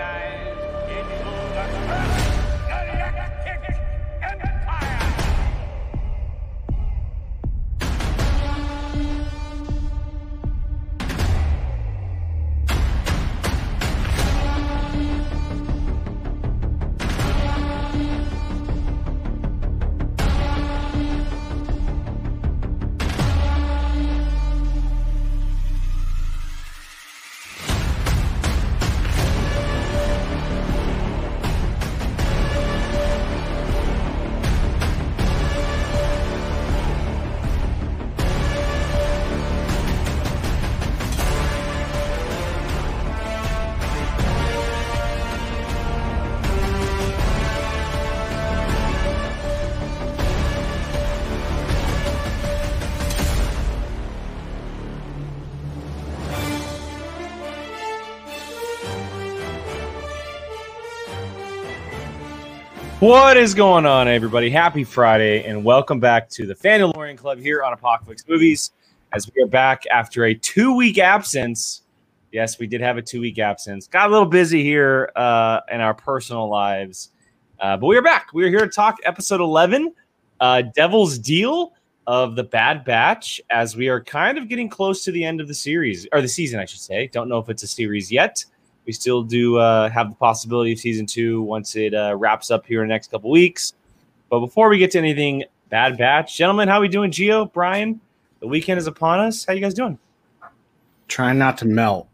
organized What is going on, everybody? Happy Friday, and welcome back to the Fandalorian Club here on Apocalypse Movies. As we are back after a two-week absence. Yes, we did have a two-week absence. Got a little busy here uh, in our personal lives, uh, but we are back. We are here to talk episode eleven, uh, Devil's Deal of the Bad Batch. As we are kind of getting close to the end of the series or the season, I should say. Don't know if it's a series yet. We still do uh, have the possibility of season two once it uh, wraps up here in the next couple weeks. But before we get to anything, Bad Batch, gentlemen, how we doing? Geo, Brian, the weekend is upon us. How you guys doing? Trying not to melt.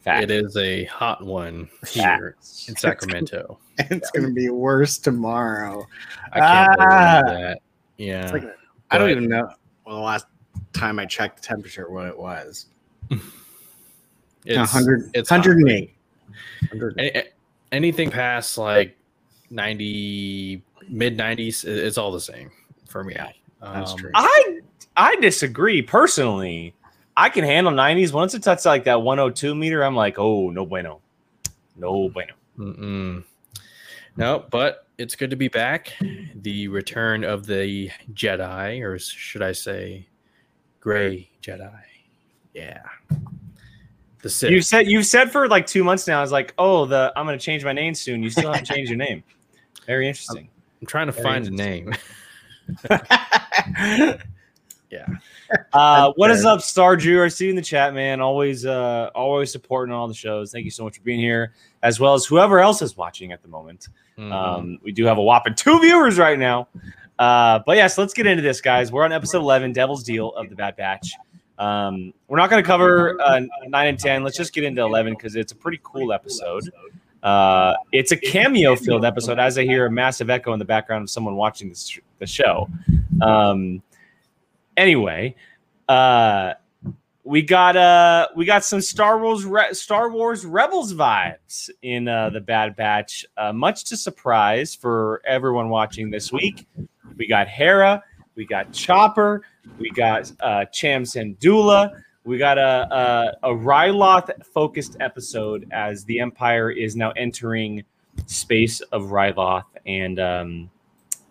Fact. It is a hot one here Facts. in Sacramento. It's going to be worse tomorrow. I can't Ah. believe that. Yeah. It's like, I don't even know. Well, the last time I checked the temperature, what it was. It's, 100, it's hot. 108. 100. Any- anything past like 90, mid 90s, it's all the same for me. Yeah, that's Um, true. I I disagree personally. I can handle 90s. Once it touches like that 102 meter, I'm like, oh, no bueno. No bueno. Mm-mm. No, but it's good to be back. The return of the Jedi, or should I say, Gray Jedi? Yeah, the. You've said you've said for like two months now. I was like, oh, the I'm gonna change my name soon. You still haven't changed your name. Very interesting. I'm trying to Very find a name. yeah, Uh, what is up, Star Drew? I see you in the chat, man. Always, uh, always supporting all the shows. Thank you so much for being here, as well as whoever else is watching at the moment. Mhm. Um, we do have a whopping two viewers right now. Uh, but yes, let's get into this, guys. We're on episode 11, Devil's Deal of the Bad Batch. Um, we're not going to cover uh, 9 and 10. Let's just get into 11 because it's a pretty cool episode. Uh, it's a cameo filled episode, as I hear a massive echo in the background of someone watching this, the show. Um, anyway, uh, we got uh we got some Star Wars Re- Star Wars Rebels vibes in uh, the Bad Batch. Uh, much to surprise for everyone watching this week, we got Hera, we got Chopper, we got uh, Cham Syndulla. We got a a, a Ryloth focused episode as the Empire is now entering space of Ryloth, and um,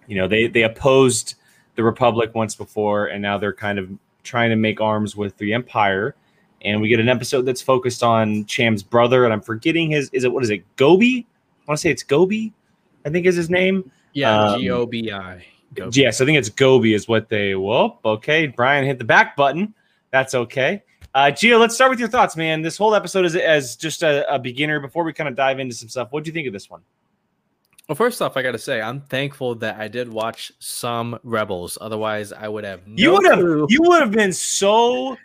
you know they they opposed the Republic once before, and now they're kind of trying to make arms with the Empire. And we get an episode that's focused on Cham's brother, and I'm forgetting his. Is it what is it? Gobi? I want to say it's Gobi. I think is his name. yeah, um, G O B I. Yes, I think it's Gobi is what they. Whoop. Okay, Brian hit the back button. That's okay. Uh, Gio, let's start with your thoughts, man. This whole episode is as just a, a beginner. Before we kind of dive into some stuff, what do you think of this one? Well, first off, I got to say I'm thankful that I did watch some Rebels. Otherwise, I would have. No you would have clue. you would have been so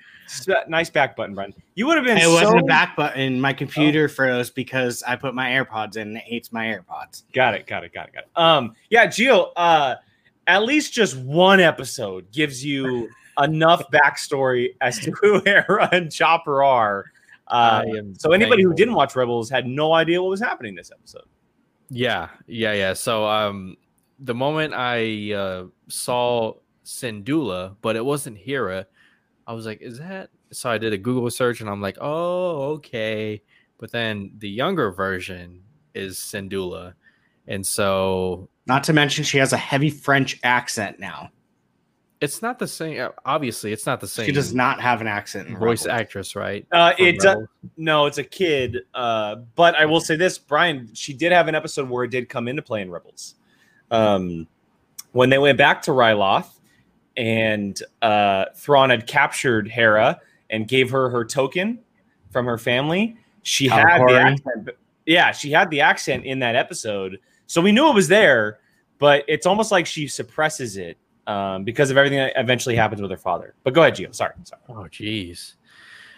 nice back button, Brian. You would have been It so wasn't a back button. My computer froze because I put my AirPods in and it hates my AirPods. Got it, got it, got it, got it. Um, yeah, Gio, uh, at least just one episode gives you enough backstory as to who Hera and Chopper are. Uh, so anybody who didn't watch Rebels had no idea what was happening this episode. Yeah, yeah, yeah. So um the moment I uh saw Syndulla, but it wasn't Hera, I was like, is that so I did a Google search and I'm like, oh, okay. But then the younger version is Syndulla. And so Not to mention, she has a heavy French accent now. It's not the same. uh, Obviously, it's not the same. She does not have an accent. in voice Rebels. actress, right? Uh, it Rebels? no, it's a kid. Uh, but I will say this, Brian. She did have an episode where it did come into play in Rebels. Um, when they went back to Ryloth, and uh, Thrawn had captured Hera and gave her her token from her family. She had the accent. Yeah, she had the accent in that episode, so we knew it was there. But it's almost like she suppresses it um, because of everything that eventually happens with her father. But go ahead, Gio. Sorry, sorry. Oh, geez.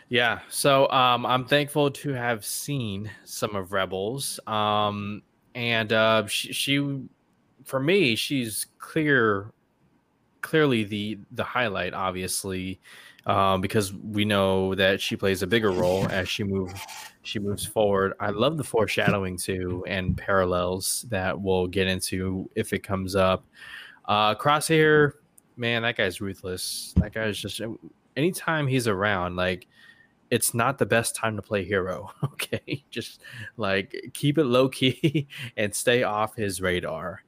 Yeah. So um, I'm thankful to have seen some of Rebels. Um, and uh, she, she, for me, she's clear, clearly the the highlight, obviously, um, because we know that she plays a bigger role as she moves she moves forward. I love the foreshadowing too and parallels that we'll get into if it comes up. Uh, Crosshair, man, that guy's ruthless. That guy's just anytime he's around, like it's not the best time to play hero. Okay, just like keep it low key and stay off his radar.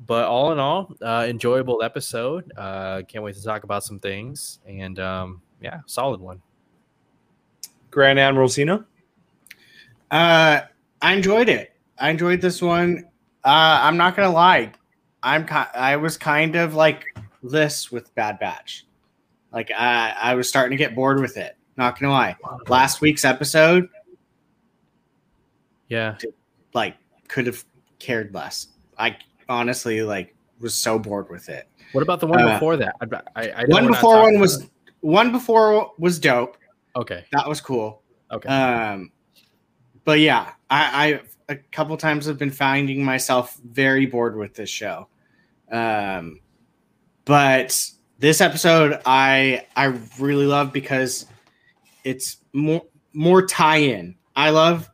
But all in all, uh, enjoyable episode. Uh, can't wait to talk about some things. And um, yeah, solid one. Grand Admiral Cena. Uh, I enjoyed it. I enjoyed this one. Uh, I'm not gonna lie. I'm ki- I was kind of like this with Bad Batch. Like I I was starting to get bored with it. Not gonna lie. Last week's episode, Yeah, like, could have cared less. I honestly like was so bored with it. What about the one Uh, before that? I, I, I One before one was one before was dope. okay. That was cool. Okay. Um, but yeah, I, I a couple times have been finding myself very bored with this show. Um, but this episode I I really love because it's more more tie-in. I love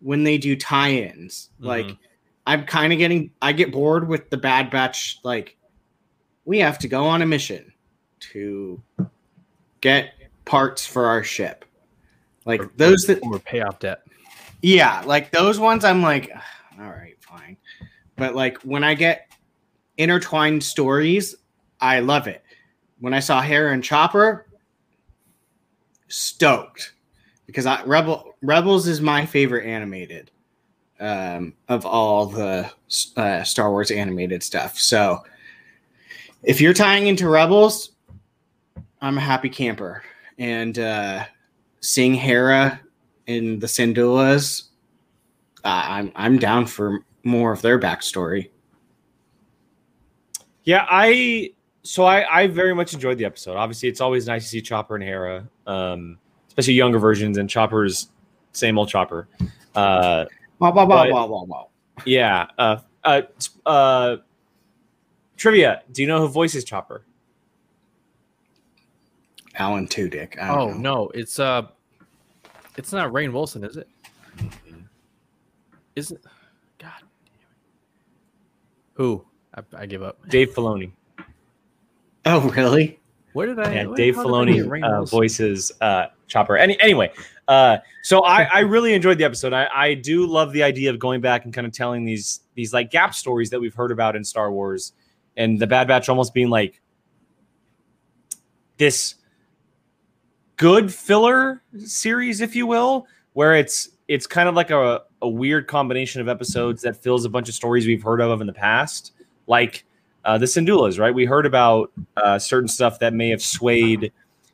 when they do tie-ins. Like Mhm. I'm kind of getting I get bored with the Bad Batch. Like we have to go on a mission to get parts for our ship. Like Or- those that or pay off debt. yeah, like those ones I'm like, all right, fine. But like when I get intertwined stories, I love it. When I saw Hera and Chopper, stoked. Because I Rebel Rebels is my favorite animated um of all the uh, Star Wars animated stuff. So if you're tying into Rebels, I'm a happy camper. And uh seeing Hera in the Syndullas, uh, I'm I'm down for more of their backstory. Yeah, I so I I very much enjoyed the episode. Obviously, it's always nice to see Chopper and Hera, um, especially younger versions and Chopper's same old Chopper. Uh, Wow, wow, wow, But- wow, wow, wow. yeah. Uh, uh, uh, trivia: Do you know who voices Chopper? Alan Tudyk. I don't Oh know. no, it's uh, it's not Rainn Wilson, is it? Isn't God? damn it. Who? I, I give up. Dave Filoni. Oh, really? Where did I? Yeah, Dave how did I get Filoni uh, voices uh, Chopper. Any anyway, uh, so I, I really enjoyed the episode. I, I do love the idea of going back and kind of telling these these like gap stories that we've heard about in Star Wars, and the Bad Batch almost being like this good filler series, if you will, where it's it's kind of like a, a weird combination of episodes that fills a bunch of stories we've heard of in the past, like uh, the Syndullas, right? We heard about uh, certain stuff that may have swayed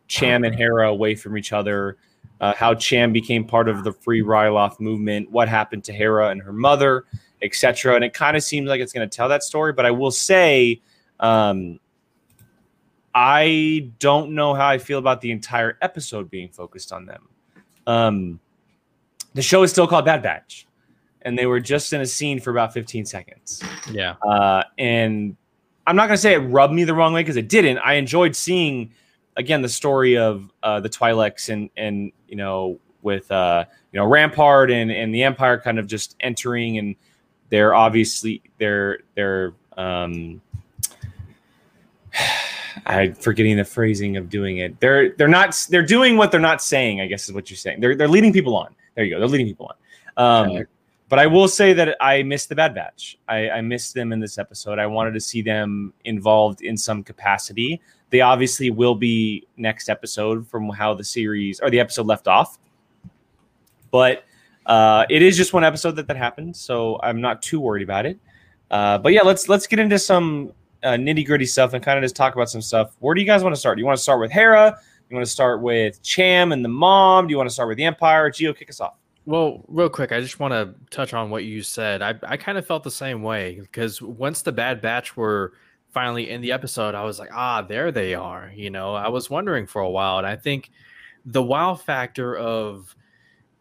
Cham and Hera away from each other, uh, how Cham became part of the Free Ryloth movement, what happened to Hera and her mother, etc. And it kind of seems like it's going to tell that story. But I will say, um, I don't know how I feel about the entire episode being focused on them. Um, the show is still called Bad Batch, and they were just in a scene for about 15 seconds. Yeah. Uh, and I'm not going to say it rubbed me the wrong way because it didn't. I enjoyed seeing again the story of uh, the Twi'leks and and you know with uh, you know Rampart and and the Empire kind of just entering and they're obviously they're they're um, I'm forgetting the phrasing of doing it. They're they're not they're doing what they're not saying. I guess is what you're saying. They're they're leading people on. There you go. They're leading people on. Um. But I will say that I missed the Bad Batch. I, I missed them in this episode. I wanted to see them involved in some capacity. they obviously will be next episode from how the series or the episode left off. But uh, it is just one episode that that happened, so I'm not too worried about it. Uh, but yeah, let's let's get into some uh, nitty gritty stuff and kind of just talk about some stuff. Where do you guys want to start? Do you want to start with Hera? You want to start with Cham and the mom? Do you want to start with the Empire? Geo, kick us off. Well, real quick, I just want to touch on what you said. I, I kind of felt the same way because once the Bad Batch were finally in the episode, I was like, ah, there they are. You know, I was wondering for a while. And I think the wow factor of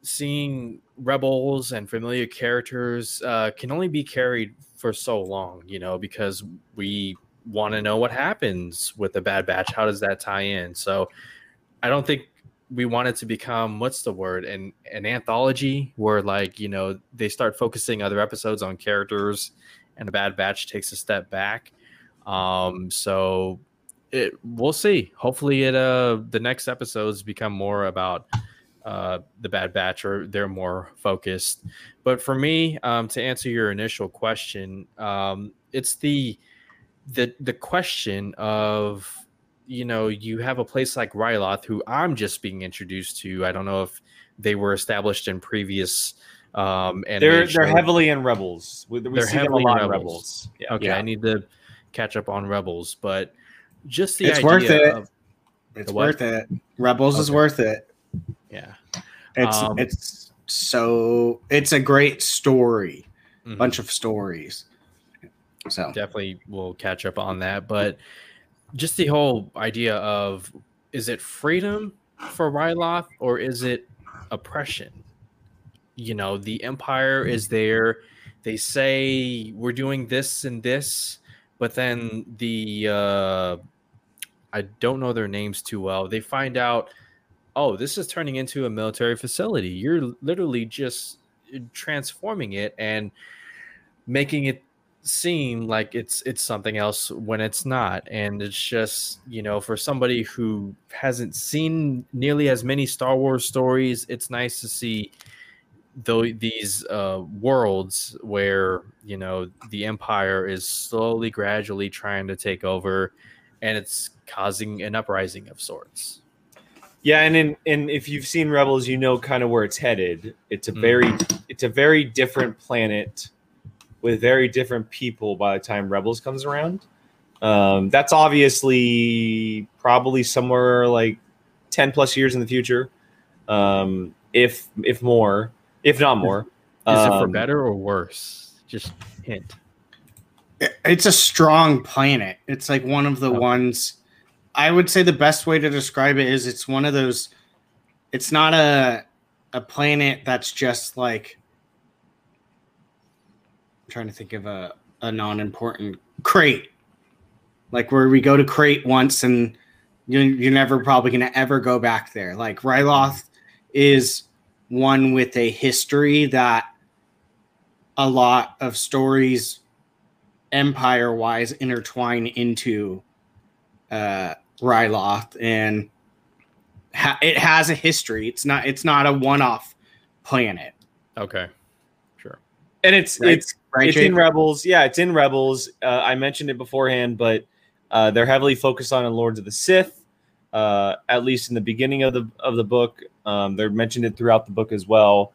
seeing rebels and familiar characters uh, can only be carried for so long, you know, because we want to know what happens with the Bad Batch. How does that tie in? So I don't think we want it to become what's the word? An an anthology where like you know they start focusing other episodes on characters and the bad batch takes a step back. Um so it we'll see. Hopefully it uh the next episodes become more about uh the bad batch or they're more focused. But for me um to answer your initial question um it's the the the question of you know, you have a place like Ryloth, who I'm just being introduced to. I don't know if they were established in previous. Um, They're they're heavily in Rebels. We, we They're see them a heavily lot in in Rebels. Rebels. Yeah. Okay, Yeah. I need to catch up on Rebels, but just the It's idea worth it. of It's worth it. Rebels is worth it. yeah, It's Um, it's so it's a great story, Mhm. bunch of stories. So definitely we'll catch up on that. But just the whole idea of is it freedom for Ryloth or is it oppression? You know, the Empire is there. They say we're doing this and this, but then the uh I don't know their names too well. They find out, oh, this is turning into a military facility. You're literally just transforming it and making it seem like it's it's something else when it's not and it's just you know for somebody who hasn't seen nearly as many star wars stories it's nice to see though these uh worlds where you know the empire is slowly gradually trying to take over and it's causing an uprising of sorts Yeah, and in and if you've seen Rebels, you know kind of where it's headed. It's a very it's a very different planet with very different people by the time Rebels comes around. Um, that's obviously probably somewhere like ten plus years in the future, um, if if more, if not more. is it for Um, better or worse just hint it's a strong planet. It's like one of the Okay. ones I would say the best way to describe it is it's one of those it's not a a planet that's just like I'm trying to think of a, a non-important crate. Like where we go to crate once and you you're never probably gonna ever go back there. Like Ryloth is one with a history that a lot of stories empire wise intertwine into uh Ryloth and ha- it has a history. It's not it's not a one-off planet, okay sure and it's Right. it's right? it's Jake? in Rebels. Yeah, it's in Rebels. Uh, I mentioned it beforehand, but uh, they're heavily focused on in Lords of the Sith. Uh, at least in the beginning of the of the book, um, they're mentioned it throughout the book as well.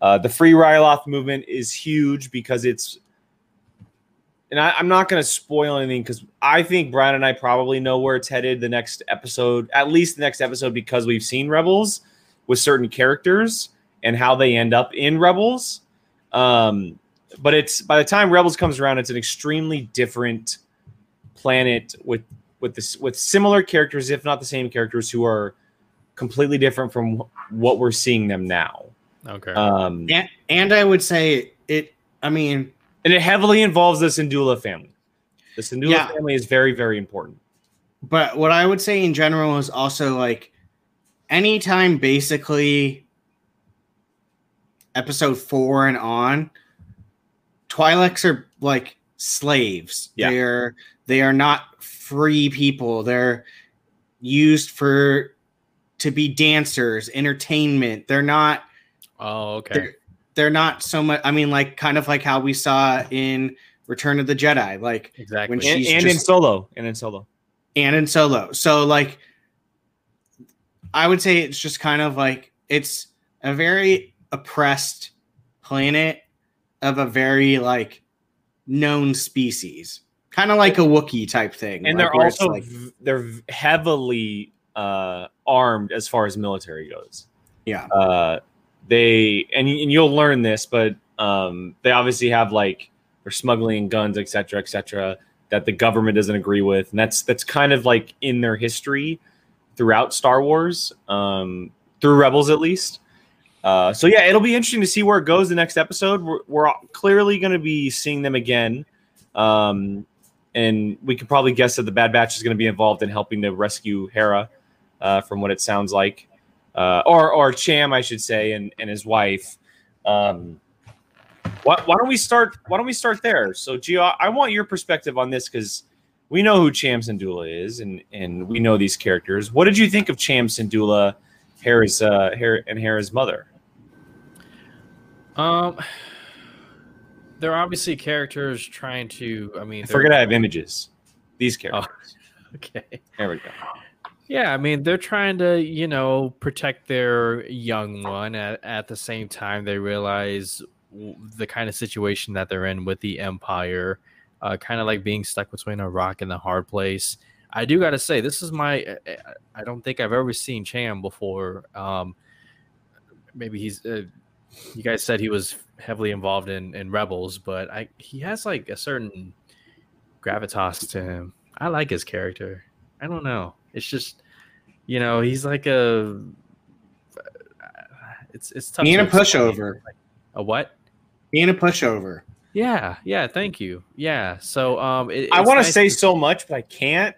Uh, the Free Ryloth movement is huge because it's, and I, I'm not going to spoil anything because I think Brian and I probably know where it's headed. The next episode, at least the next episode, because we've seen Rebels with certain characters and how they end up in Rebels. Um, but it's by the time Rebels comes around, it's an extremely different planet with with this with similar characters, if not the same characters, who are completely different from what we're seeing them now. okay Um, and, and I would say it I mean and it heavily involves the Syndulla family. The Syndulla Yeah. family is very, very important. but what I would say in general is also like anytime basically episode four and on, Twi'leks are like slaves. Yeah. They're they are not free people. They're used for to be dancers, entertainment. They're not oh okay they're, they're not so much I mean like kind of like how we saw in Return of the Jedi. Like exactly when And, She's and in just- solo. And in solo. and in Solo. So like, I would say it's just kind of like it's a very oppressed planet of a very like known species, kind of like a Wookiee type thing. and like, they're also like, v- they're heavily uh, armed as far as military goes. yeah, Uh, they and, and you'll learn this, but um, they obviously have like they're smuggling guns, et cetera, et cetera, that the government doesn't agree with, and that's that's kind of like in their history throughout Star Wars, um, through Rebels at least. Uh, so yeah, it'll be interesting to see where it goes the next episode. We're, we're clearly going to be seeing them again, um, and we could probably guess that the Bad Batch is going to be involved in helping to rescue Hera, uh, from what it sounds like, uh, or or Cham, I should say, and and his wife. Um, why, why don't we start? Why don't we start there? So, Gio, I want your perspective on this because we know who Cham Syndulla is, and and we know these characters. What did you think of Cham Syndulla, Hera's uh, Hera, and Hera's mother? Um, they're obviously characters trying to. I mean, I forget I have images. These characters. Okay. There we go. Yeah, I mean, they're trying to, you know, protect their young one. At, at the same time, they realize the kind of situation that they're in with the Empire, uh, kind of like being stuck between a rock and a hard place. I do got to say, this is my. I- I don't think I've ever seen Cham before. Um, maybe he's. Uh, you guys said he was heavily involved in in Rebels, but I he has like a certain gravitas to him. I like his character. I don't know. It's just, you know, he's like a. It's it's tough. being to a pushover, A what? being a pushover. Yeah, yeah. Thank you. Yeah. So um, it, I want to nice say so much, but I can't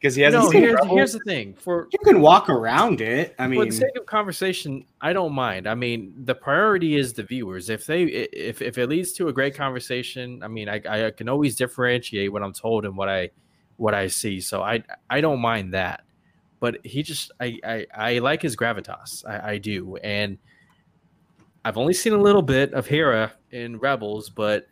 because he hasn't No, seen here's, here's the thing. For You can walk around it. I mean, for the sake of conversation, I don't mind. I mean, the priority is the viewers. If they if if it leads to a great conversation, I mean, I I can always differentiate what I'm told and what I what I see. So I I don't mind that. But he just I I, I like his gravitas. I, I do, and I've only seen a little bit of Hera in Rebels, but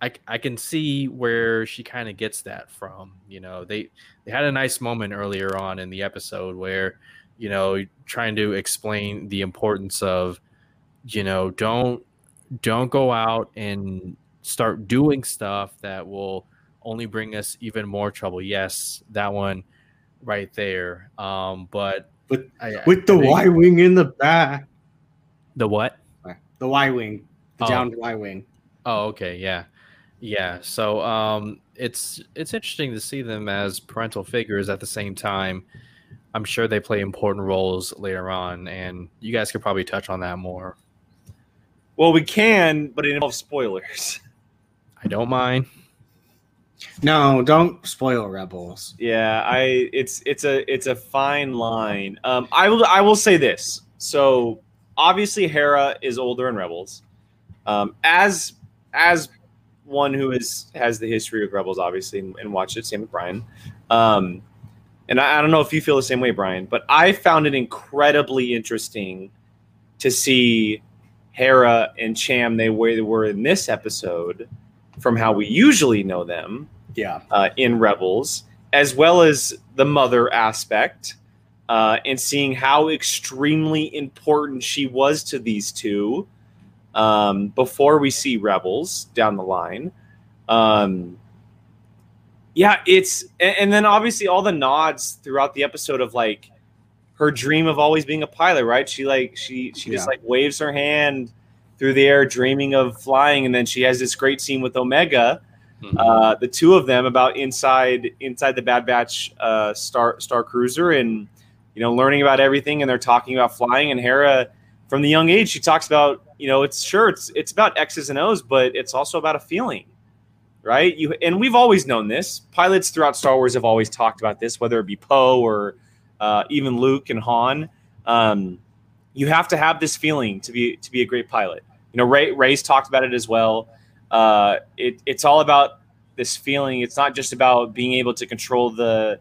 I I can see where she kind of gets that from. You know, they they had a nice moment earlier on in the episode where you know trying to explain the importance of you know don't don't go out and start doing stuff that will only bring us even more trouble yes that one right there um but With- I, with the I think- Y wing in the back, the what the Y wing, the Oh. downed Y wing. Oh, okay, yeah, yeah. So, um, it's it's interesting to see them as parental figures at the same time. I'm sure they play important roles later on, and you guys could probably touch on that more. well, we can, but it involves spoilers. I don't mind. No, don't spoil Rebels. Yeah, I it's it's a it's a fine line. Um, I will I will say this. So obviously Hera is older in Rebels. Um, as as one who is has the history of Rebels, obviously, and, and watched it, same with Brian. Um, and I, I don't know if you feel the same way, Brian, but I found it incredibly interesting to see Hera and Cham they where they were in this episode from how we usually know them Yeah, uh, in Rebels, as well as the mother aspect, uh, and seeing how extremely important she was to these two um, before we see Rebels down the line. Um, yeah, it's and, and then obviously all the nods throughout the episode of like her dream of always being a pilot, right? She like she she just Yeah. like waves her hand through the air, dreaming of flying, and then she has this great scene with Omega uh, the two of them about inside inside the Bad Batch uh, Star Star Cruiser and you know learning about everything and they're talking about flying and Hera from the young age she talks about you know it's sure it's it's about X's and O's but it's also about a feeling right you and we've always known this pilots throughout Star Wars have always talked about this whether it be Poe or uh, even Luke and Han um, you have to have this feeling to be to be a great pilot you know Rey Rey's talked about it as well uh, it, it's all about this feeling. It's not just about being able to control the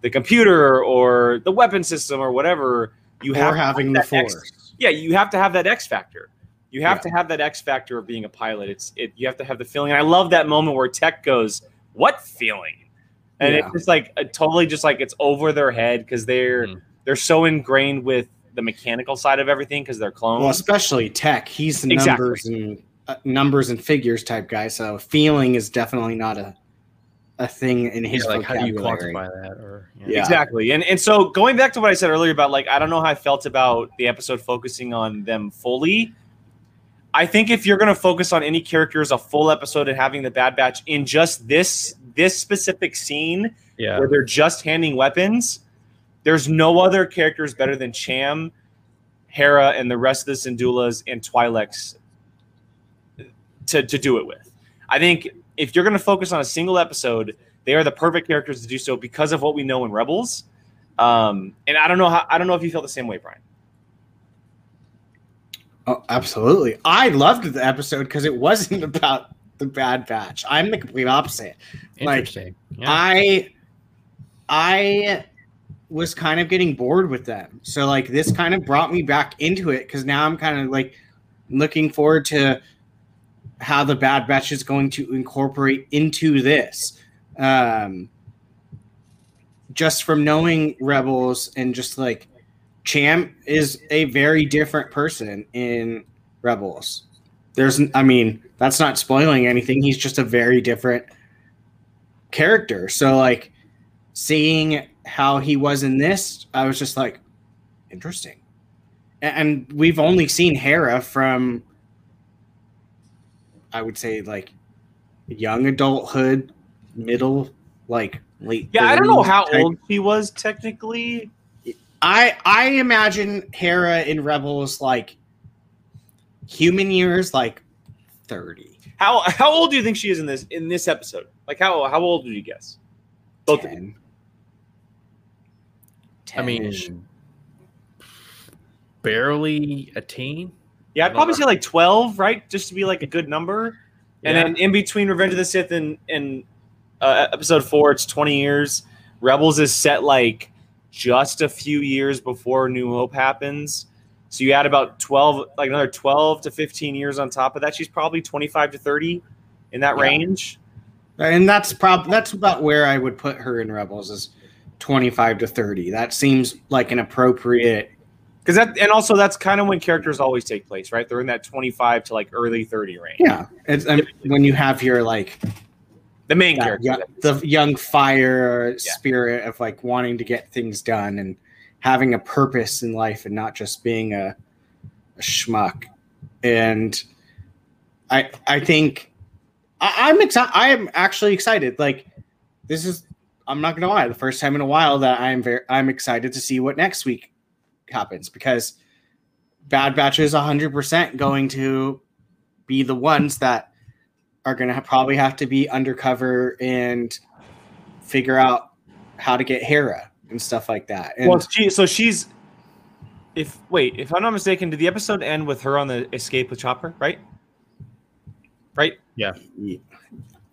the computer or the weapon system or whatever. You or have having the Force. Yeah, you have to have that X factor. You have Yeah. to have that X factor of being a pilot. It's it. You have to have the feeling. And I love that moment where Tech goes, "What feeling?" and Yeah. it's just like a, totally just like it's over their head because they're Mm. they're so ingrained with the mechanical side of everything because they're clones. Well, especially tech. He's the Exactly. numbers and uh, numbers and figures type guy. So feeling is definitely not a a thing in his Yeah, like how do you vocabulary. quantify that? Or yeah. Yeah. Exactly. And and so going back to what I said earlier about like I don't know how I felt about the episode focusing on them fully. I think if you're going to focus on any character as a full episode and having the Bad Batch in just this this specific scene yeah. where they're just handing weapons, there's no other characters better than Cham, Hera, and the rest of the Syndullas and Twi'leks to, to do it with. I think if you're going to focus on a single episode, they are the perfect characters to do so because of what we know in Rebels. Um, and I don't know how I don't know if you feel the same way, Brian. Oh, absolutely. I loved the episode because it wasn't about the Bad Batch. I'm the complete opposite. like, Interesting. yeah. I I was kind of getting bored with them. So like this kind of brought me back into it because now I'm kind of like looking forward to how the Bad Batch is going to incorporate into this. Um just from knowing Rebels and just like Cham is a very different person in Rebels. There's I mean, that's not spoiling anything. He's just a very different character. So like seeing how he was in this, I was just like, interesting. And we've only seen Hera from I would say like young adulthood, middle, like late. Yeah, I don't know how type. old she was technically. I I imagine Hera in Rebels like human years like 30. How how old do you think she is in this in this episode? Like how how old would you guess? Both of you. 10. I mean, barely a teen. Yeah, I'd probably say like twelve, right? Just to be like a good number. And Yeah. then in between Revenge of the Sith and and uh, episode four, it's twenty years. Rebels is set like just a few years before New Hope happens. So you add about twelve, like another twelve to fifteen years on top of that. She's probably twenty-five to thirty in that Yeah. range. and that's prob that's about where I would put her in Rebels is 25 to 30. That seems like an appropriate Because that, and also that's kind of when characters always take place, right? They're in that twenty-five to like early thirty range. yeah. It's um, when you have your like The main that character. young- the young fire spirit of like wanting to get things done and having a purpose in life and not just being a, a schmuck. And I I think I, I'm excited. I am actually excited. Like this is I'm not gonna lie, the first time in a while that I'm very I'm excited to see what next week happens because Bad Batch is 100% going to be the ones that are going to ha- probably have to be undercover and figure out how to get Hera and stuff like that. And well, she, so she's. If wait, if I'm not mistaken, did the episode end with her on the escape with Chopper? Right. Right. y-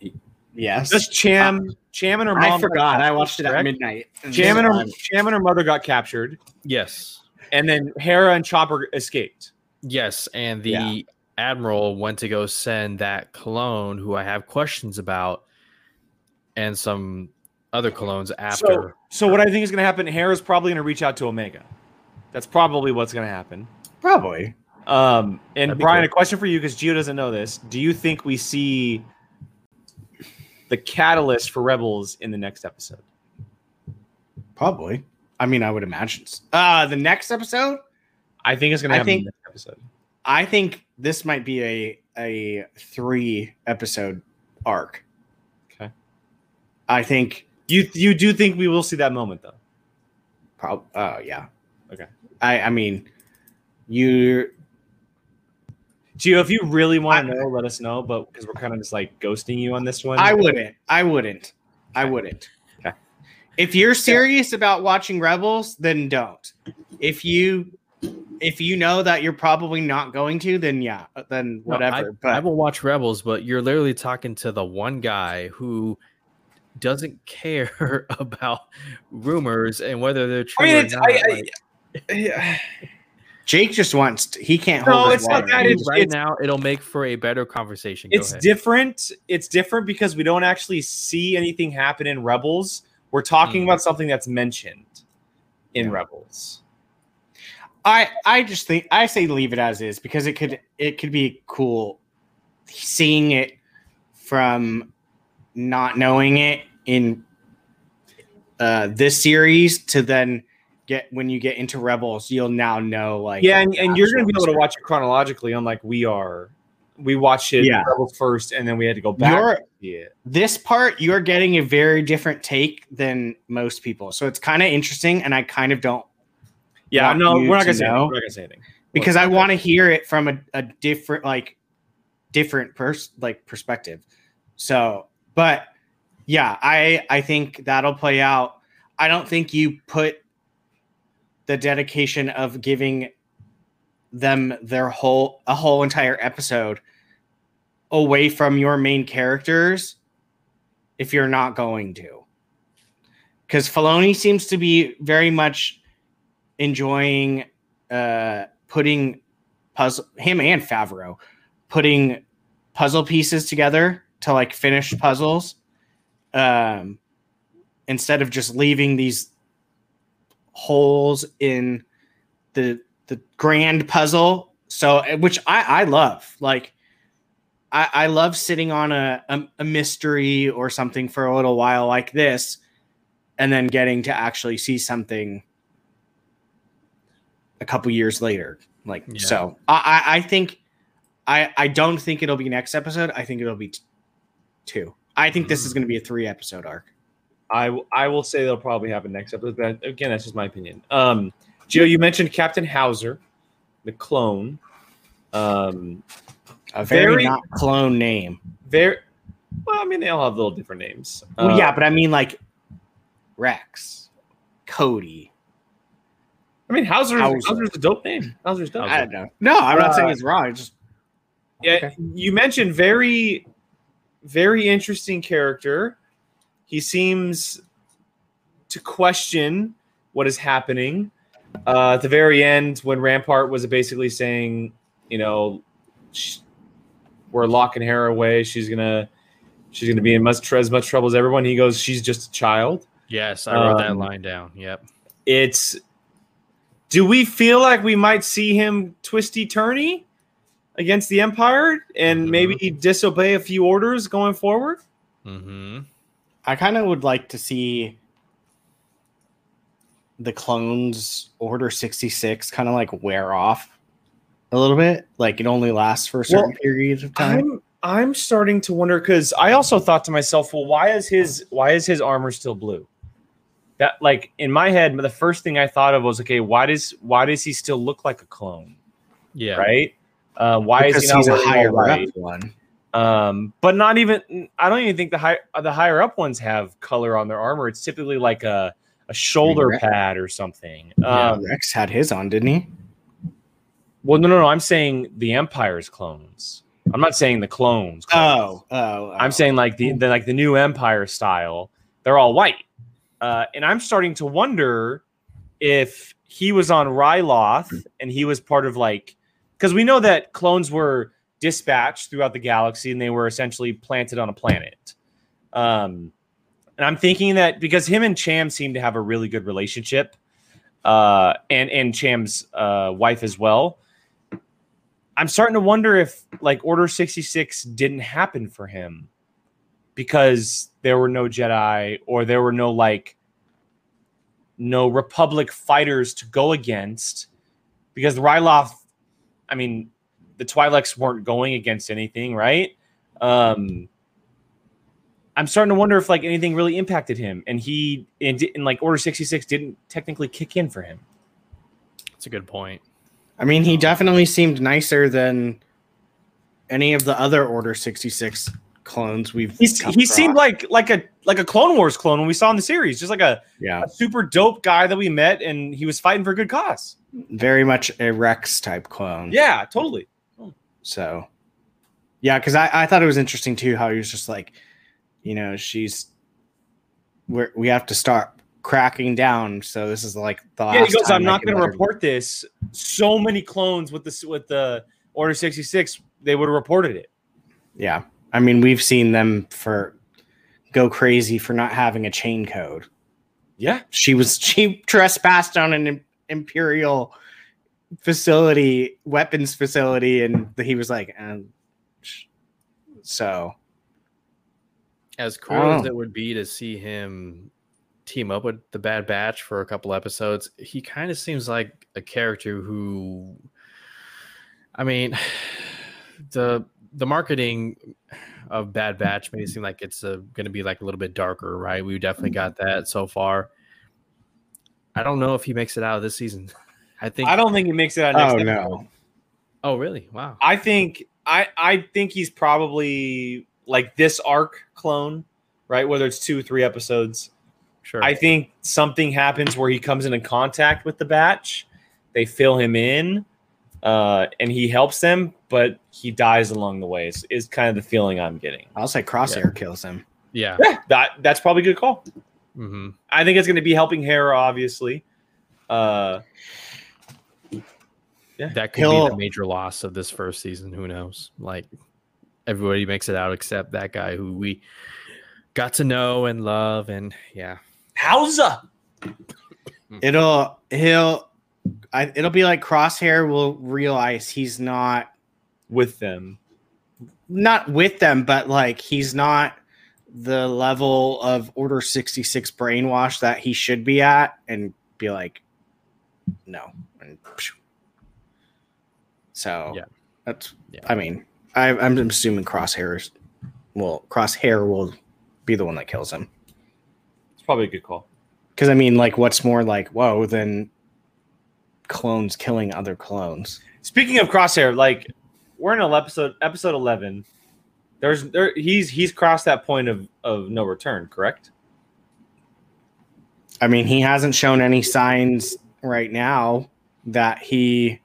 y- yes, Just Cham, uh, Cham and her mom. I forgot. I watched it at correct? midnight. Cham and her, Cham and her mother got captured, Yes. And then Hera and Chopper escaped. Yes, and the Yeah. admiral went to go send that clone who I have questions about, and some other clones after. so what I think is going to happen? Hera's probably going to reach out to Omega. That's probably what's going to happen. probably. Um, and That'd be Brian, cool. a question for you because Gio doesn't know this. Do you think we see the catalyst for Rebels in the next episode? Probably. I mean, I would imagine. Uh, the next episode, I think it's going to I think- episode. I think this might be a a three episode arc. Okay. I think You you do think we will see that moment though? Prob- oh yeah. Okay. I I mean, you Gio, if you really want to know, let us know. But because we're kind of just like ghosting you on this one, I wouldn't. I wouldn't. I wouldn't. Okay. If you're serious about watching Rebels, then don't. If you if you know that you're probably not going to, then yeah, uh, then No, whatever. I, but I will watch Rebels, but you're literally talking to the one guy who doesn't care about rumors and whether they're I true mean, or not. I, like- I, Jake just wants. To, he can't No, hold. his it's not that, it's- right now it'll make for a better conversation. Go it's ahead. different. It's different because we don't actually see anything happen in Rebels. We're talking Hmm. about something that's mentioned in Yeah. Rebels. I I just think I say leave it as is because it could it could be cool seeing it from not knowing it in uh this series to then get when you get into Rebels, you'll now know like Yeah, and, and you're going to be able to watch it chronologically, unlike we are. We watched it Yeah. First, and then we had to go back. You're- to see it. this part you're getting a very different take than most people. So it's kind of interesting and I kind of don't Yeah, no, we're not going to say know. We're not to say anything. because I want to hear it from a, a different like different pers like perspective. So, but yeah, I I think that'll play out. I don't think you put the dedication of giving them their whole a whole entire episode away from your main characters if you're not going to. Because Filoni seems to be very much enjoying uh putting puzzle him and Favreau putting puzzle pieces together to like finish puzzles um instead of just leaving these holes in the the grand puzzle so which I I love like I I love sitting on a a, a mystery or something for a little while like this and then getting to actually see something a couple years later. Like Yeah. so, I, I think I I don't think it'll be next episode. I think it'll be t- two. I think this is going to be a three episode arc. I w- I will say they'll probably happen next episode. But again, that's just my opinion. Um, Joe, you mentioned Captain Howzer, the clone. Um, A very, Very- not clone name. very well. I mean, they all have little different names. Well, Uh, yeah, but I mean like Rex, Cody. I mean, Howzer, Howzer. Howzer's a dope name. Howzer's dope. I don't know. No, I'm not saying Uh, it's wrong. It's just Yeah, Okay. you mentioned very, very interesting character. He seems to question what is happening. Uh, at the very end, when Rampart was basically saying, you know, sh- we're locking her away. She's gonna, she's gonna be in much as much trouble as everyone. He goes, she's just a child. Yes, I wrote that Um, line down. Yep. It's. Do we feel like we might see him twisty turny against the Empire and Mhm. maybe disobey a few orders going forward? Mm-hmm. I kind of would like to see the clones Order 66 kind of like wear off a little bit. Like it only lasts for a certain Well, period of time. I'm I'm starting to wonder because I also thought to myself, well, why is his why is his armor still blue? That like in my head, the first thing I thought of was, okay, why does why does he still look like a clone? Yeah. Right? Uh, why because is he not he's a higher white? up one. Um, but not even I don't even think the high the higher up ones have color on their armor. It's typically like a a shoulder pad or something. Yeah. Um, Rex had his on, didn't he? well, no, no, no. I'm saying the Empire's clones. I'm not saying the clones. clones. Oh, oh, I'm saying like the, the like the new Empire style. They're all white, uh, and I'm starting to wonder if he was on Ryloth and he was part of like because we know that clones were dispatched throughout the galaxy and they were essentially planted on a planet. Um, and I'm thinking that because him and Cham seem to have a really good relationship, uh, and and Cham's uh, wife as well. I'm starting to wonder if like Order 66 didn't happen for him because there were no Jedi or there were no like no Republic fighters to go against because Ryloth, I mean, the Twi'leks weren't going against anything, right? Um, I'm starting to wonder if like anything really impacted him, and he and, and like Order 66 didn't technically kick in for him. That's a good point. I mean, he um, definitely seemed nicer than any of the other Order 66 clones we've. He's, come he seemed like like a like a Clone Wars clone when we saw in the series, just like a, yeah, a super dope guy that we met, and he was fighting for a good cause. very much a Rex type clone. Yeah, totally. So, yeah, because I, I thought it was interesting too how he was just like, you know, she's we're, we have to start cracking down. So this is like the Yeah, he goes, I'm not going to let her-" report this so many clones with this with the Order 66, they would have reported it. Yeah. I mean, we've seen them for go crazy for not having a chain code. Yeah. She was she trespassed on an imperial facility, weapons facility, and he was like, um, sh- so As cool as Oh. it would be to see him team up with the Bad Batch for a couple episodes, he kind of seems like a character who, I mean, the the marketing of Bad Batch made it seem like it's uh, going to be like a little bit darker, right? We definitely got that so far. I don't know if he makes it out of this season. I think. I don't think he makes it out next oh episode. no. Oh, really? Wow. I think I I think he's probably like this arc clone, right? Whether it's two, or three episodes. Sure. I think something happens where he comes into contact with the batch, they fill him in, uh, and he helps them, but he dies along the way. Is, is kind of the feeling I'm getting. I'll say Crosshair kills him. yeah. Yeah, that that's probably a good call. hmm I think it's going to be helping Hera, obviously. Uh, That could be He'll- the major loss of this first season. Who knows? Like everybody makes it out except that guy who we got to know and love, and yeah, Howzer. It'll he'll I, it'll be like Crosshair will realize he's not with them. not with them, but like he's not the level of Order 66 brainwash that he should be at and be like, no. And so Yeah. that's, Yeah. I mean, I, I'm assuming Crosshairs will, Crosshair will be the one that kills him. It's probably a good call. Because I mean, like, what's more like, whoa, than clones killing other clones? Speaking of Crosshair, like we're in episode episode eleven. There's there he's he's crossed that point of of no return, correct? I mean, he hasn't shown any signs right now that he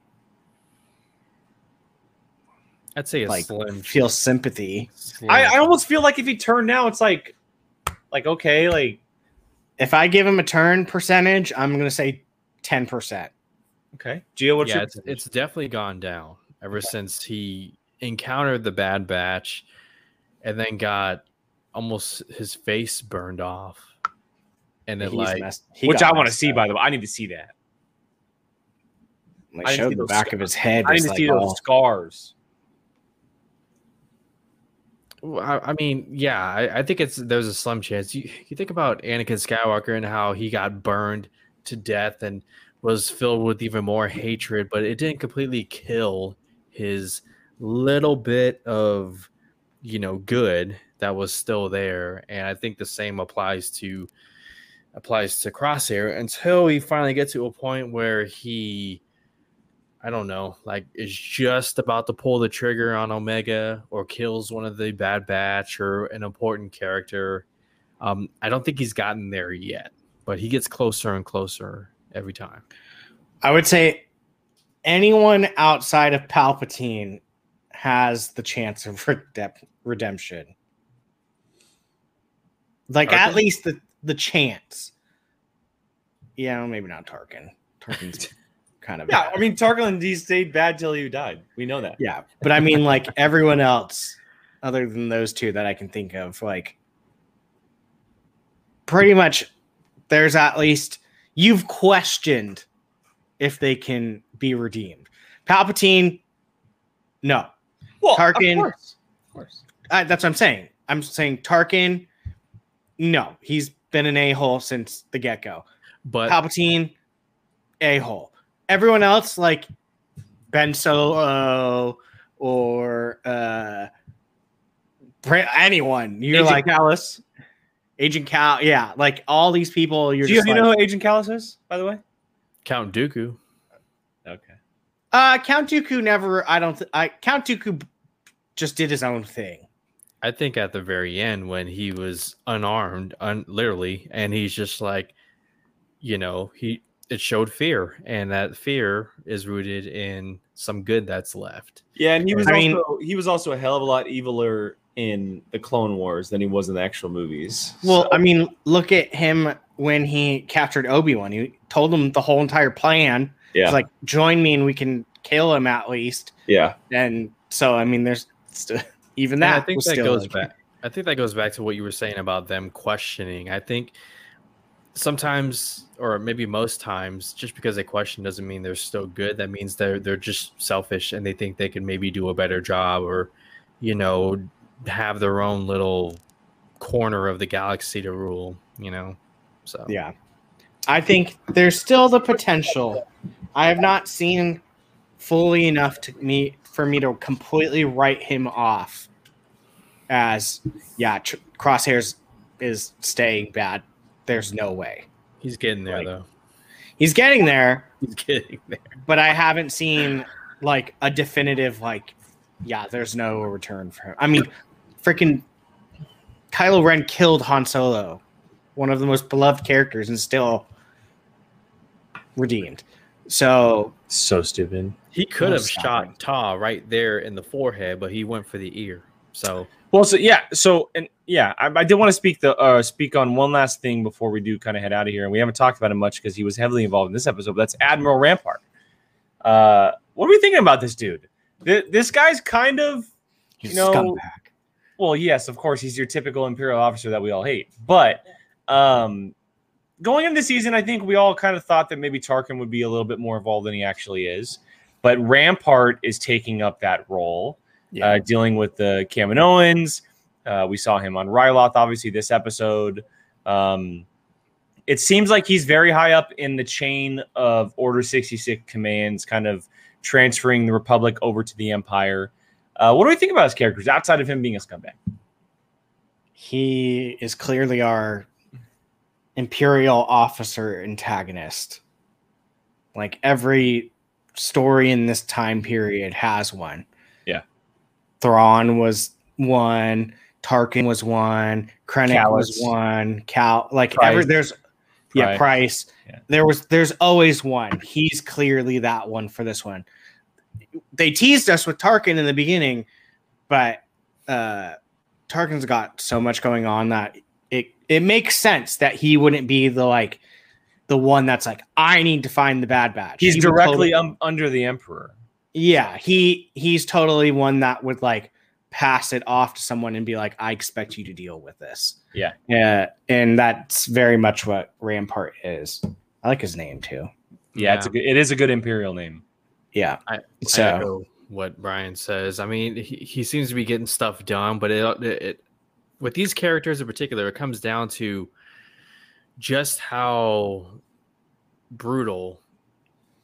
I'd say a like slim. feels sympathy. slim- I, I almost feel like if he turned now, it's like like okay, like If I give him a turn percentage, I'm gonna say ten percent. okay. Gio, what's yeah, your it's, it's definitely gone down ever since he encountered the Bad Batch, and then got almost his face burned off, and then like which I want to see by the way. I need to see that. Like I showed see the back scars. of his head. I need to like see those all- scars. I, mean, yeah, I, I think it's there's a slim chance. You you think about Anakin Skywalker and how he got burned to death and was filled with even more hatred, but it didn't completely kill his little bit of you know good that was still there. And I think the same applies to applies to Crosshair until he finally gets to a point where he I don't know, like is just about to pull the trigger on Omega or kills one of the Bad Batch or an important character. Um, I don't think he's gotten there yet, but he gets closer and closer every time. I would say anyone outside of Palpatine has the chance of redep- redemption. Like at least the the chance. Yeah, maybe not Tarkin. Tarkin's kind of Yeah, bad. I mean Tarkin he stayed bad till he died. We know that. Yeah, but I mean, like everyone else, other than those two that I can think of, like pretty much, there's at least you've questioned if they can be redeemed. Palpatine, no, Well, Tarkin- of course. Of course. Uh, that's what I'm saying. I'm saying Tarkin, no, he's been an a hole since the get go. But Palpatine, a hole. Everyone else, like Ben Solo or uh, anyone, you're Agent like Kallus. Agent Cal. Yeah, like all these people. You're Do you, just you like, know who Agent Kallus is, by the way? Count Dooku, Okay. uh, Count Dooku never. I don't. Th- I Count Dooku just did his own thing. I think at the very end when he was unarmed, un- literally, and he's just like, you know, he it showed fear, and that fear is rooted in some good that's left. Yeah, and he was I also mean- he was also a hell of a lot eviler in the Clone Wars than he was in the actual movies. Well, So- I mean, look at him when he captured Obi Wan. He told him the whole entire plan. yeah, He's like, "Join me, and we can kill him at least." yeah, And so, I mean, there's st- even And that. I think was that still goes like- back. I think that goes back to what you were saying about them questioning. I think sometimes, or maybe most times, just because they question doesn't mean they're still good. That means they're they're just selfish and they think they can maybe do a better job, or you know, have their own little corner of the galaxy to rule. You know, so Yeah. I think there's still the potential. I have not seen fully enough to me for me to completely write him off as yeah, tr- crosshairs is staying bad. There's no way. he's getting there Like- though. He's getting there, He's getting there. but I haven't seen like a definitive like yeah, there's no return for him. I mean, freaking Kylo Ren killed Han Solo, one of the most beloved characters, and still redeemed. So so stupid. He could have shot it. Taa right there in the forehead, but he went for the ear. So Well, so yeah, so and yeah, I, I did want to speak the uh, speak on one last thing before we do kind of head out of here, and we haven't talked about him much because he was heavily involved in this episode. But that's Admiral Rampart. Uh, what are we thinking about this dude? Th- this guy's kind of You a know- scumbag. well, yes, of course, he's your typical imperial officer that we all hate. But um, going into the season, I think we all kind of thought that maybe Tarkin would be a little bit more involved than he actually is. But Rampart is taking up that role, uh, dealing with the Kaminoans. Uh, we saw him on Ryloth, obviously, this episode. Um, it seems like he's very high up in the chain of Order 66 commands, kind of transferring the Republic over to the Empire. Uh, what do we think about his characters outside of him being a scumbag? he is clearly our imperial officer antagonist. Like every story in this time period has one. Thrawn was one, Tarkin was one, Krennic was one, Cal like Price. every there's yeah, Price. Price. Yeah. There was there's always one. He's clearly that one for this one. They teased us with Tarkin in the beginning, but uh Tarkin's got so much going on that it it makes sense that he wouldn't be the like the one that's like I need to find the bad batch. He's He directly totally- um, under the Emperor. Yeah, he he's totally one that would like pass it off to someone and be like, I expect you to deal with this. Yeah. Yeah. And that's very much what Rampart is. I like his name too. Yeah, it's a good, it is a good Imperial name. Yeah. I- so I echo what Brian says. I mean, he, he seems to be getting stuff done, but it, it, it with these characters in particular, it comes down to just how brutal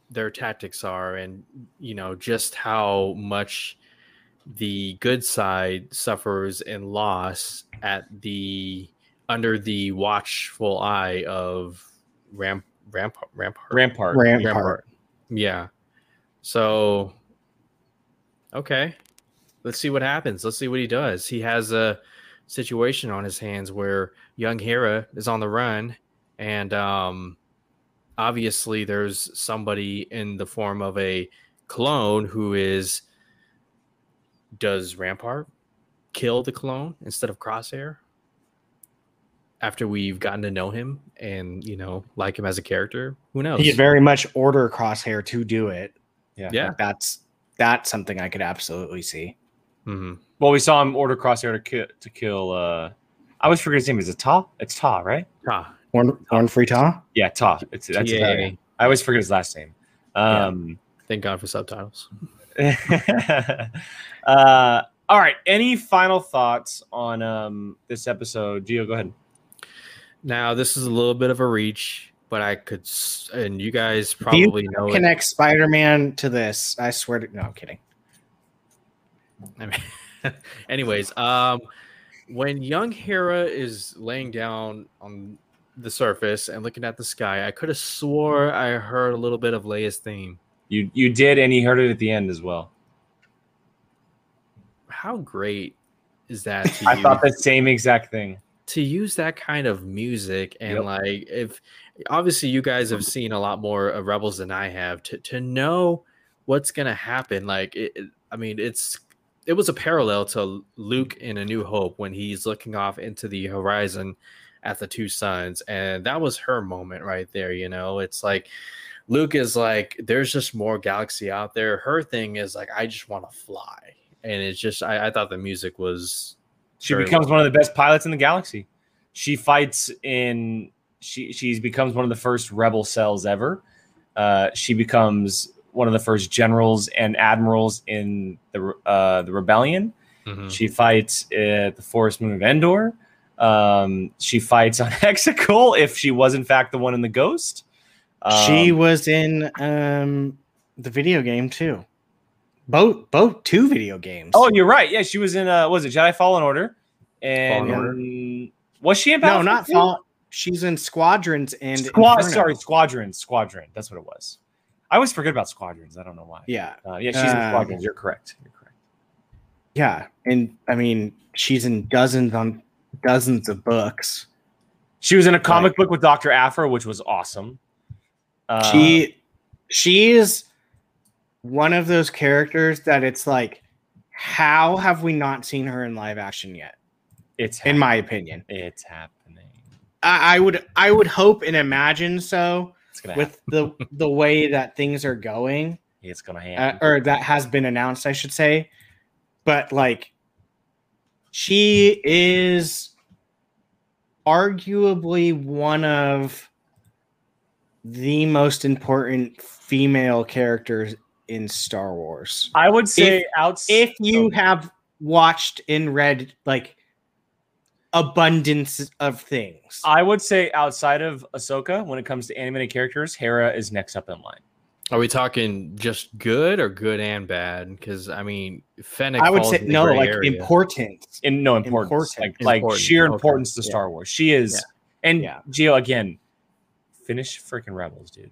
their tactics are, and you know just how much the good side suffers and loss at the under the watchful eye of Ramp Rampart Rampart Rampart. Rampart. yeah. So, okay, let's see what happens. Let's see what he does. He has a situation on his hands where young Hera is on the run, and um, obviously there's somebody in the form of a clone who is. Does Rampart kill the clone instead of Crosshair? After we've gotten to know him and you know like him as a character, who knows? He could very much order Crosshair to do it. Yeah. yeah. Like, that's that's something I could absolutely see. hmm Well, we saw him order Crosshair to kill. To kill uh, I always forget his name. Is it Taa? It's Taa, right? Ah, Orn Orn Free Taa? Yeah, Taa. It's that's his Taa. name. I always forget his last name. Um, Thank God for subtitles. uh, all right. Any final thoughts on um, this episode? Gio, go ahead. Now, this is a little bit of a reach, but I could, and you guys Do you probably know. Connect Spider Man to this. I swear to no, I'm kidding. I mean, anyways, um, when young Hera is laying down on the surface and looking at the sky, I could have swore mm. I heard a little bit of Leia's theme. You you did, and he heard it at the end as well. How great is that to I use, thought the same exact thing. to use that kind of music and Yep. like if obviously you guys have seen a lot more of Rebels than I have to to know what's gonna happen like it- I mean it's it was a parallel to Luke in A New Hope when he's looking off into the horizon at the two suns. and that was her moment right there. You know, it's like Luke is like, there's just more galaxy out there. Her thing is like, I just want to fly, and it's just, I, I thought the music was. She becomes one of the best pilots in the galaxy. She fights in. She she becomes one of the first rebel cells ever. Uh, she becomes one of the first generals and admirals in the uh, the rebellion. Mhm. She fights at the forest moon of Endor. Um, she fights on Exegol if she was in fact the one in the Ghost. she Um, was in um the video game too. Both both two video games. Oh, you're right. Yeah, she was in. Uh, was it Jedi Fallen Order? And Fallen was she in? no, not two? Fall. She's in Squadrons and Squad. Inferno. Sorry, Squadron. Squadron. That's what it was. I always forget about Squadrons. I don't know why. Yeah, Uh, yeah, she's in Um, Squadrons. You're correct. You're correct. yeah, and I mean she's in dozens on dozens of books. She was in a comic book with Doctor Aphra, which was awesome. Uh, she she is one of those characters that it's like, how have we not seen her in live action yet? it's In my opinion, it's happening. I, I would I would hope and imagine so It's gonna with the the way that things are going. It's gonna uh, happen. or that has been announced, I should say. But like, she is arguably one of the most important female characters in Star Wars. I would say if- outs- If you have watched and read like abundance of things, I would say outside of Ahsoka, when it comes to animated characters, Hera is next up in line. Are we talking just good or good and bad? Because I mean, Fennec. I would falls say in no, like area. importance. In no importance, Important. like like Important, sheer okay. importance to Yeah. Star Wars. She is, Yeah. and Yeah. Geo again. Finish freaking Rebels, dude.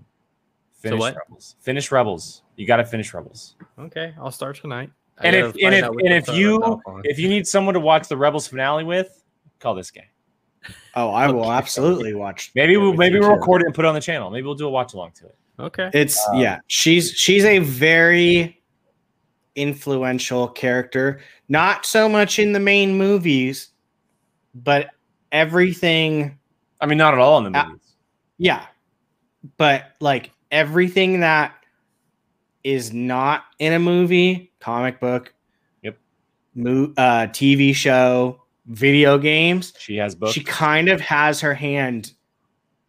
Finish what? Rebels. Finish Rebels. You got to finish Rebels. Okay, I'll start tonight. I And if and if and if you I'm up on. if you need someone to watch the Rebels finale with, call this guy. Oh, I will absolutely watch. Maybe we'll maybe we'll record it and put it on the channel. Maybe we'll do a watch along to it. Okay, It's Um, yeah, she's she's a very influential character. Not so much in the main movies, but everything. I mean, not at all in the Uh, movies. Yeah, but like everything that is not in a movie, comic book, Yep. mo- uh, TV show, video games. She has books. She kind of has her hand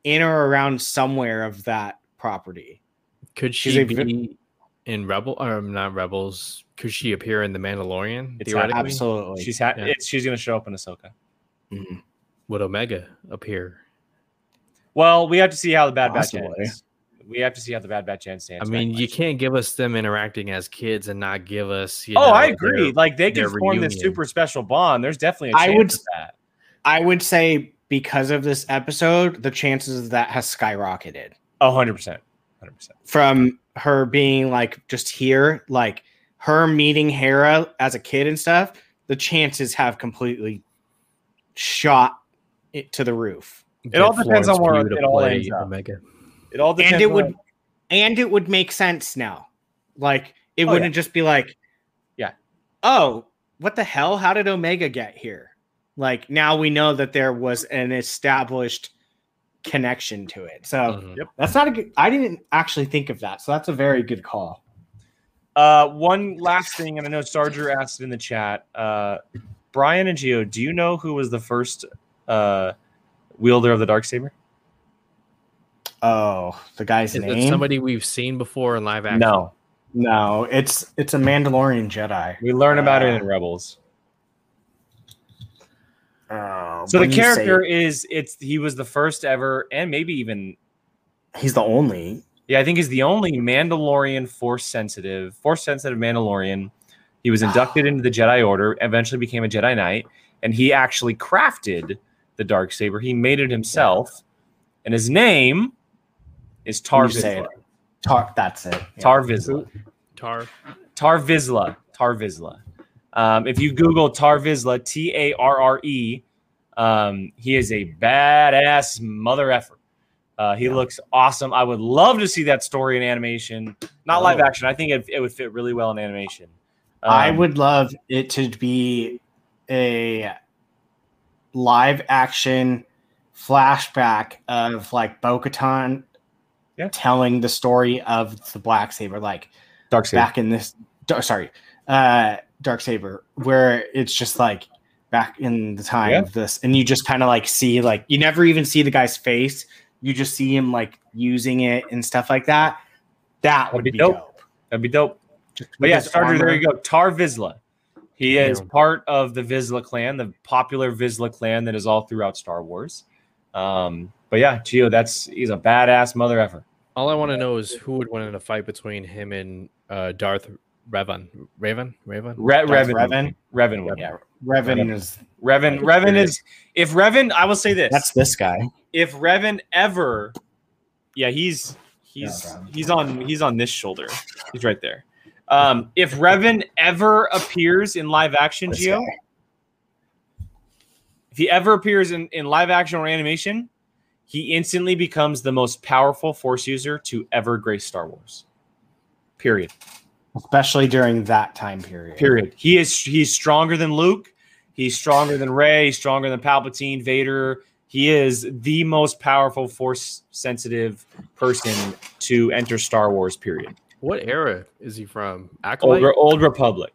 in or around somewhere of that property. could she be vi- in Rebel or not Rebels? Could she appear in the Mandalorian? It's theoretically, Absolutely. she's ha- Yeah. it's, she's going to show up in Ahsoka. Mhm. would Omega appear? Well, we have to see how the Bad Batch Possibly. ends. We have to see how the Bad Batch ends. to I mean, you can't give us them interacting as kids and not give us. You Oh, know, I agree. their- Like they can their form this super special bond. There's definitely a I chance would- of that. I would say because of this episode, the chances of that has skyrocketed 100 percent, hundred percent. from her being like just here, like her meeting Hera as a kid and stuff. The chances have completely shot it to the roof, It all depends on where it all ends up. Omega. It all depends. and it on- would, and it would make sense now. Like it Oh, wouldn't just be like, Yeah. oh, what the hell? How did Omega get here? Like now we know that there was an established connection to it. So. Mhm. That's not a good. I didn't actually think of that, so that's a very good call. Uh, one last thing, and I know Sarger asked in the chat. Uh, Brian and Geo, do you know who was the first uh, wielder of the dark saber? Oh, the guy's Is name? somebody we've seen before in live action? No, no, it's it's a Mandalorian Jedi. we learn about it Uh, in Rebels. Oh, So the when you say character it, is it's he was the first ever, and maybe even he's the only. yeah, I think he's the only Mandalorian force sensitive, force sensitive Mandalorian. He was inducted into the Jedi Order, eventually became a Jedi Knight, and he actually crafted the dark saber. He made it himself, and his name is Tarre Vizsla. Tarre, that's it. Yeah. Tarre Vizsla. Tarre. Tarre Vizsla. Tarre Vizsla. Um, if you Google Tarre Vizsla, T A R R E, um, he is a badass mother effer. Uh, he looks awesome. I would love to see that story in animation, not live Oh. action. I think it, it would fit really well in animation. I Um, would love it to be a live action flashback of like Bo Katan Yeah. telling the story of the Black Saber, like Dark Saber. back in this sorry, uh Dark Saber, where it's just like back in the time Yeah. of this, and you just kind of like see like you never even see the guy's face, you just see him like using it and stuff like that. That would be be dope. dope. That'd be dope. Just But yeah, his Starter, there you go. Tarre Vizsla. He is part of the Vizsla clan, the popular Vizsla clan that is all throughout Star Wars. Um, but yeah, Geo, that's he's a badass mother effer. All I want to know is who would win in a fight between him and uh, Darth Revan. Raven? Raven? Re- Darth Revan, Revan? Revan. Yeah, Revan Revan. is Revan, Revan is if Revan. I will say this: that's this guy. if Revan ever, yeah, he's he's Yeah, he's on he's on this shoulder. He's right there. Um, if Revan ever appears in live action, This Geo, guy. if he ever appears in, in live action or animation, he instantly becomes the most powerful force user to ever grace Star Wars. Period. Especially during that time period. Period. He is he's stronger than Luke. He's stronger than Rey. He's stronger than Palpatine, Vader. He is the most powerful force sensitive person to enter Star Wars. Period. What era is he from? Acolyte? Old, Old Republic.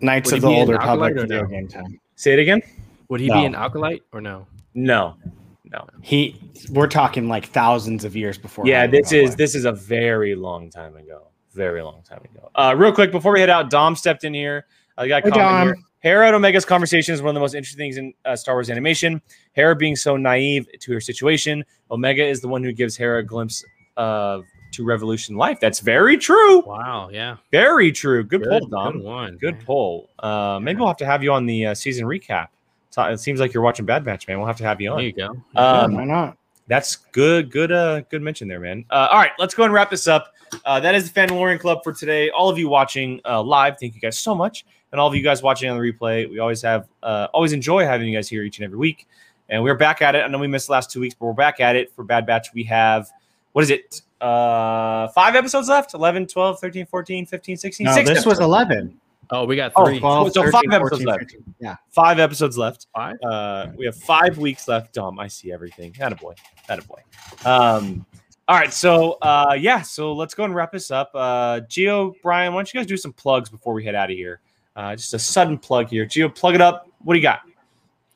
Knights Would of the Old Republic acolyte or video no? game time. Say it again. Would he No. be an Acolyte or no? No, no. He, we're talking like thousands of years before. Yeah, this is this is a very long time ago. Very long time ago. Uh, real quick before we head out, Dom stepped in here. I got Hey, Dom. here. Hera and Omega's conversation is one of the most interesting things in uh, Star Wars animation. Hera being so naive to her situation. Omega is the one who gives Hera a glimpse of to Revolution life. That's very true. Wow, yeah. Very true. Good, pull, Dom. Good one. Good man. pull. Uh, maybe we'll have to have you on the uh, season recap. It seems like you're watching Bad Batch, man. We'll have to have you on. There you go. Yeah, Um, why not? That's good, good, uh, good mention there, man. Uh, all right, let's go and wrap this up. Uh, that is the Mandalorian Club for today. All of you watching uh, live, thank you guys so much, and all of you guys watching on the replay. We always have, uh, always enjoy having you guys here each and every week. And we're back at it. I know we missed the last two weeks, but we're back at it for Bad Batch. We have what is it? Uh, five episodes left 11, 12, 13, 14, 15, 16. No, this was 11. Oh, we got Oh, three. well, so five episodes left. 15. Yeah. five episodes left. Five? Uh, we have five weeks left. Dom, I see everything. Attaboy. Attaboy. Um, all right. So, uh, yeah. So let's go and wrap this up. Uh, Geo, Brian, why don't you guys do some plugs before we head out of here? Uh, just a sudden plug here. Geo, plug it up. What do you got?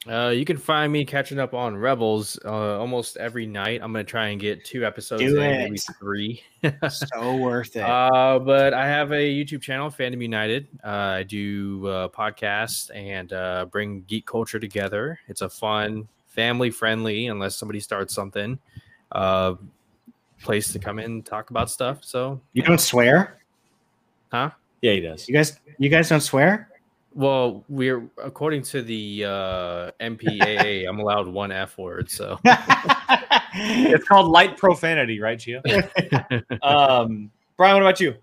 Uh, you can find me catching up on Rebels uh, almost every night. I'm gonna try and get two episodes, in, maybe three. So worth it. Uh, but I have a YouTube channel, Fandom United. Uh, I do uh, podcasts and uh, bring geek culture together. It's a fun, family friendly, unless somebody starts something, uh, place to come in and talk about stuff. So, you don't swear? huh? Yeah, he does. You guys you guys don't swear? Well, we're according to the uh, MPAA, I'm allowed one F word. So, It's called light profanity, right, Geo? um, Brian, what about you?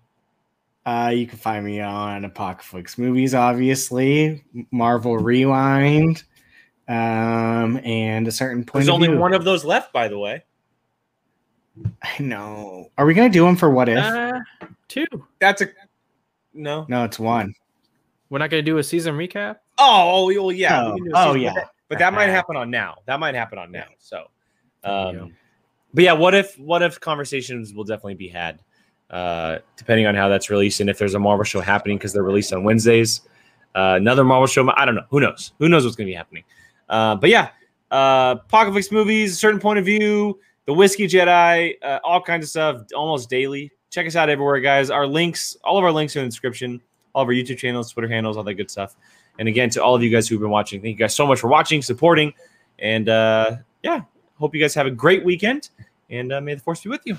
Uh, you can find me on Apocalypse Movies, obviously, Marvel Rewind, um, and a certain point. There's of only view. one of those left, by the way. I know. Are we gonna do them for what if? uh, two. That's a no. no, it's one. We're not gonna do a season recap. Oh, well, yeah. Oh, can do a oh, yeah. but that, but that might happen on now. That might happen on now. So, There you go. um, but yeah, what if what if conversations will definitely be had, uh, depending on how that's released and if there's a Marvel show happening because they're released on Wednesdays. Uh, another Marvel show, I don't know. Who knows? Who knows what's going to be happening? Uh, but yeah, uh, Apocalypse movies, a certain point of view, the Whiskey Jedi, uh, all kinds of stuff, almost daily. Check us out everywhere, guys. Our links, all of our links are in the description. All of our YouTube channels, Twitter handles, all that good stuff. And again, to all of you guys who've been watching, thank you guys so much for watching, supporting, and uh, yeah, hope you guys have a great weekend. And uh, may the force be with you.